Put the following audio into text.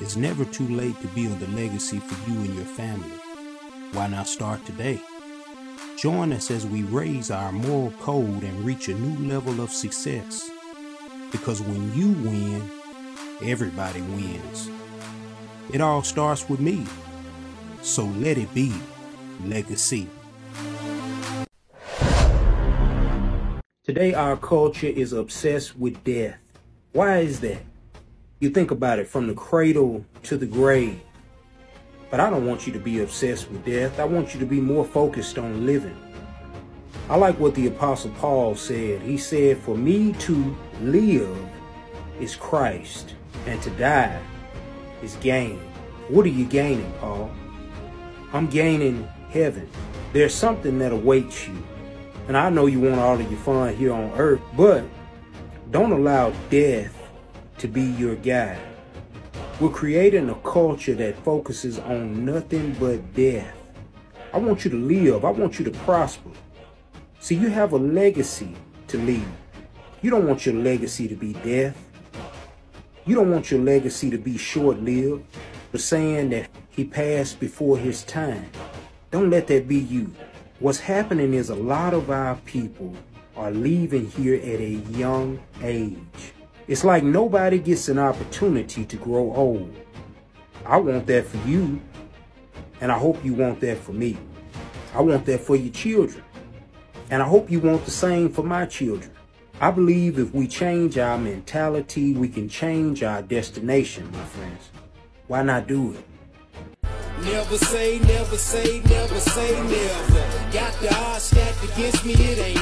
It's never too late to build a legacy for you and your family. Why not start today? Join us as we raise our moral code and reach a new level of success. Because when you win, everybody wins. It all starts with me. So let it be legacy. Today, our culture is obsessed with death. Why is that? You think about it from the cradle to the grave. But I don't want you to be obsessed with death. I want you to be more focused on living. I like what the Apostle Paul said. He said, For me to live is Christ, and to die is gain. What are you gaining, Paul? I'm gaining heaven. There's something that awaits you. And I know you want all of your fun here on earth, but don't allow death to be your guide. We're creating a culture that focuses on nothing but death. I want you to live. I want you to prosper. See, you have a legacy to leave. You don't want your legacy to be death. You don't want your legacy to be short lived. for saying that he passed before his time. Don't let that be you. What's happening is a lot of our people are leaving here at a young age. It's like nobody gets an opportunity to grow old. I want that for you, and I hope you want that for me. I want that for your children, and I hope you want the same for my children. I believe if we change our mentality, we can change our destination, my friends. Why not do it? Never say, never say, never say never. Got the odds stacked against me, it ain't.